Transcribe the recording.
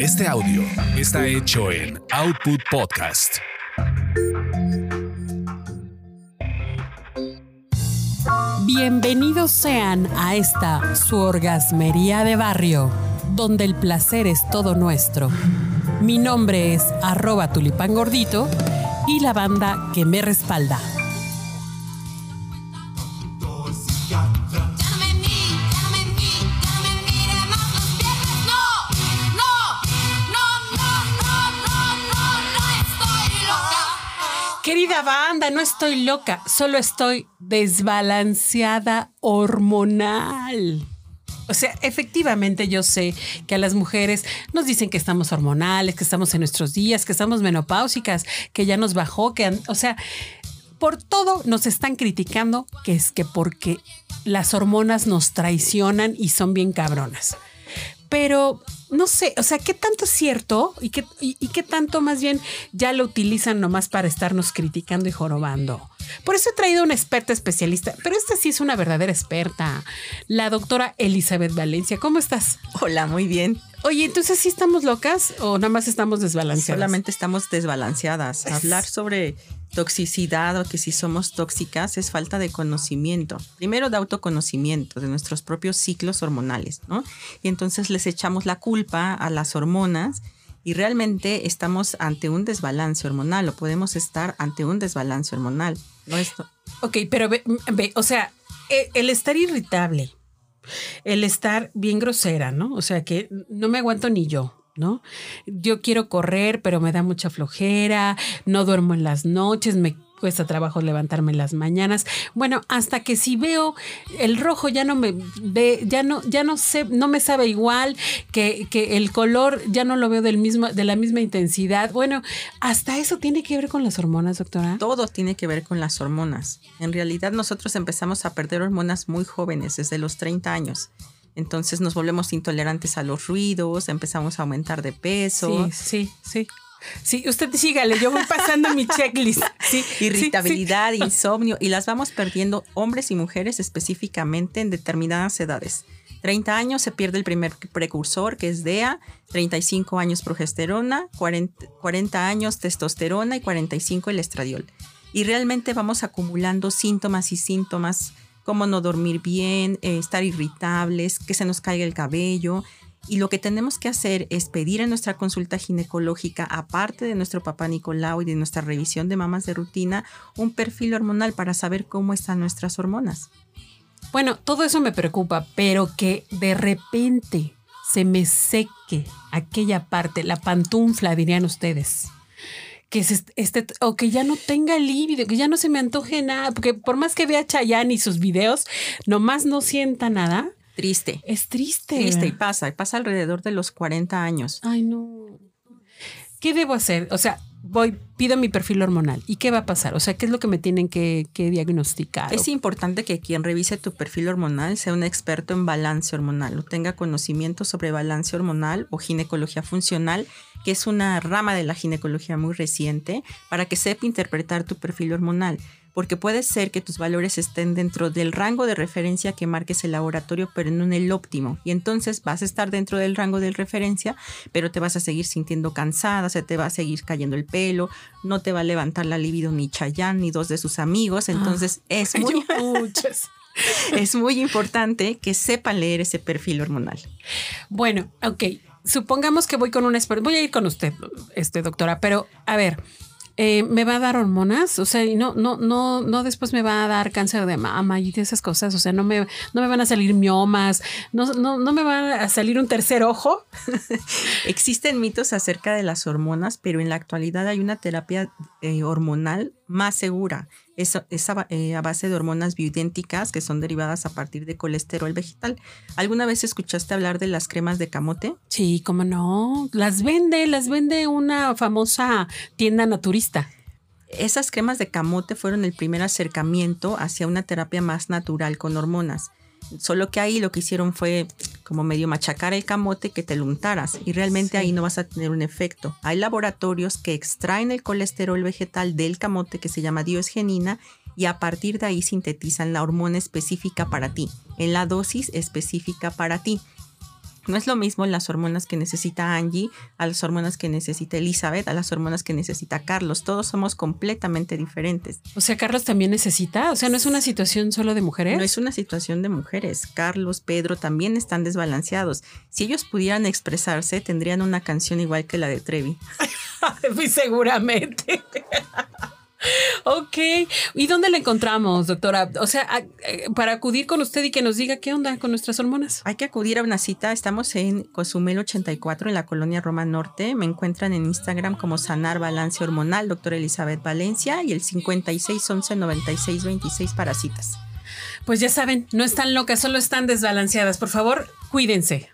Este audio está hecho en Output Podcast. Bienvenidos sean a esta su orgasmería de barrio, donde el placer es todo nuestro. Mi nombre es arroba tulipán gordito y la banda que me respalda. Querida banda, no estoy loca, solo estoy desbalanceada hormonal. O sea, efectivamente yo sé que a las mujeres nos dicen que estamos hormonales, que estamos en nuestros días, que estamos menopáusicas, que ya nos bajó, que, o sea, por todo nos están criticando que es que porque las hormonas nos traicionan y son bien cabronas. Pero no sé, o sea, ¿qué tanto es cierto y qué, y, qué tanto más bien ya lo utilizan nomás para estarnos criticando y jorobando? Por eso he traído una experta especialista, pero esta sí es una verdadera experta, la doctora Elizabeth Valencia. ¿Cómo estás? Hola, muy bien. Oye, entonces sí estamos locas o nada más estamos desbalanceadas? Solamente estamos desbalanceadas. Hablar sobre toxicidad o que si somos tóxicas es falta de conocimiento. Primero de autoconocimiento de nuestros propios ciclos hormonales, ¿no? Y entonces les echamos la culpa a las hormonas y realmente estamos ante un desbalance hormonal o podemos estar ante un desbalance hormonal. ¿no? Esto, Ok, pero ve, ve, o sea, e- el estar irritable, el estar bien grosera, ¿no? O sea, que no me aguanto ni yo. ¿No? Yo quiero correr, pero me da mucha flojera, no duermo en las noches, me cuesta trabajo levantarme en las mañanas. Bueno, hasta que si veo el rojo ya no me ve, ya no, ya no sé, no me sabe igual, que, que el color ya no lo veo del mismo, de la misma intensidad. Bueno, hasta eso tiene que ver con las hormonas, doctora. todo tiene que ver con las hormonas. En realidad nosotros empezamos a perder hormonas muy jóvenes, desde los 30 años. Entonces nos volvemos intolerantes a los ruidos, empezamos a aumentar de peso, Sí, sí, sí. Sí, usted sígale, yo voy pasando mi checklist. Sí, irritabilidad, insomnio, y las vamos perdiendo hombres y mujeres específicamente en determinadas edades. 30 años se pierde el primer precursor, que es DEA, 35 años progesterona, 40, 40 años testosterona y 45 el estradiol. Y realmente vamos acumulando síntomas y síntomas como no dormir bien, eh, estar irritables, que se nos caiga el cabello. Y lo que tenemos que hacer es pedir en nuestra consulta ginecológica, aparte de nuestro papá Nicolau y de nuestra revisión de mamas de rutina, un perfil hormonal para saber cómo están nuestras hormonas. Bueno, todo eso me preocupa, pero que de repente se me seque aquella parte, la pantufla, dirían ustedes. Que este, o que ya no tenga líbido, que ya no se me antoje nada, porque por más que vea Chayanne y sus videos, nomás no sienta nada. Triste. Es triste. Triste y pasa, y pasa alrededor de los 40 años. Ay, no. ¿Qué debo hacer? O sea, voy, pido mi perfil hormonal. ¿Y qué va a pasar? O sea, ¿qué es lo que me tienen que, que diagnosticar? Es importante que quien revise tu perfil hormonal sea un experto en balance hormonal o tenga conocimiento sobre balance hormonal o ginecología funcional, que es una rama de la ginecología muy reciente, para que sepa interpretar tu perfil hormonal. Porque puede ser que tus valores estén dentro del rango de referencia que marques el laboratorio, pero no en el óptimo. Y entonces vas a estar dentro del rango de referencia, pero te vas a seguir sintiendo cansada, se te va a seguir cayendo el pelo, no te va a levantar la libido ni Chayanne ni dos de sus amigos. Entonces es muy, es muy importante que sepan leer ese perfil hormonal. Bueno, ok. Supongamos que voy con un experto. Voy a ir con usted, este, doctora, pero a ver, eh, ¿me va a dar hormonas? O sea, no, no, no, no después me va a dar cáncer de mama y de esas cosas. O sea, no me, no me van a salir miomas, no, no, no me va a salir un tercer ojo. Existen mitos acerca de las hormonas, pero en la actualidad hay una terapia eh, hormonal más segura. Es, es a, ba- eh, a base de hormonas bioidénticas que son derivadas a partir de colesterol vegetal. ¿Alguna vez escuchaste hablar de las cremas de camote? Sí, cómo no. Las vende, las vende una famosa tienda naturista. Esas cremas de camote fueron el primer acercamiento hacia una terapia más natural con hormonas. Solo que ahí lo que hicieron fue como medio machacar el camote que te lo untaras y realmente ahí no vas a tener un efecto. Hay laboratorios que extraen el colesterol vegetal del camote que se llama diosgenina y a partir de ahí sintetizan la hormona específica para ti, en la dosis específica para ti. No es lo mismo las hormonas que necesita Angie, a las hormonas que necesita Elizabeth, a las hormonas que necesita Carlos. Todos somos completamente diferentes. O sea, Carlos también necesita. O sea, no es una situación solo de mujeres. No es una situación de mujeres. Carlos, Pedro también están desbalanceados. Si ellos pudieran expresarse, tendrían una canción igual que la de Trevi. Muy seguramente. Ok. ¿Y dónde la encontramos, doctora? O sea, a- eh, para acudir con usted y que nos diga qué onda con nuestras hormonas. Hay que acudir a una cita. Estamos en Cozumel 84 en la colonia Roma Norte. Me encuentran en Instagram como Sanar Balance Hormonal, doctora Elizabeth Valencia, y el 5611 9626 para citas. Pues ya saben, no están locas, solo están desbalanceadas. Por favor, cuídense.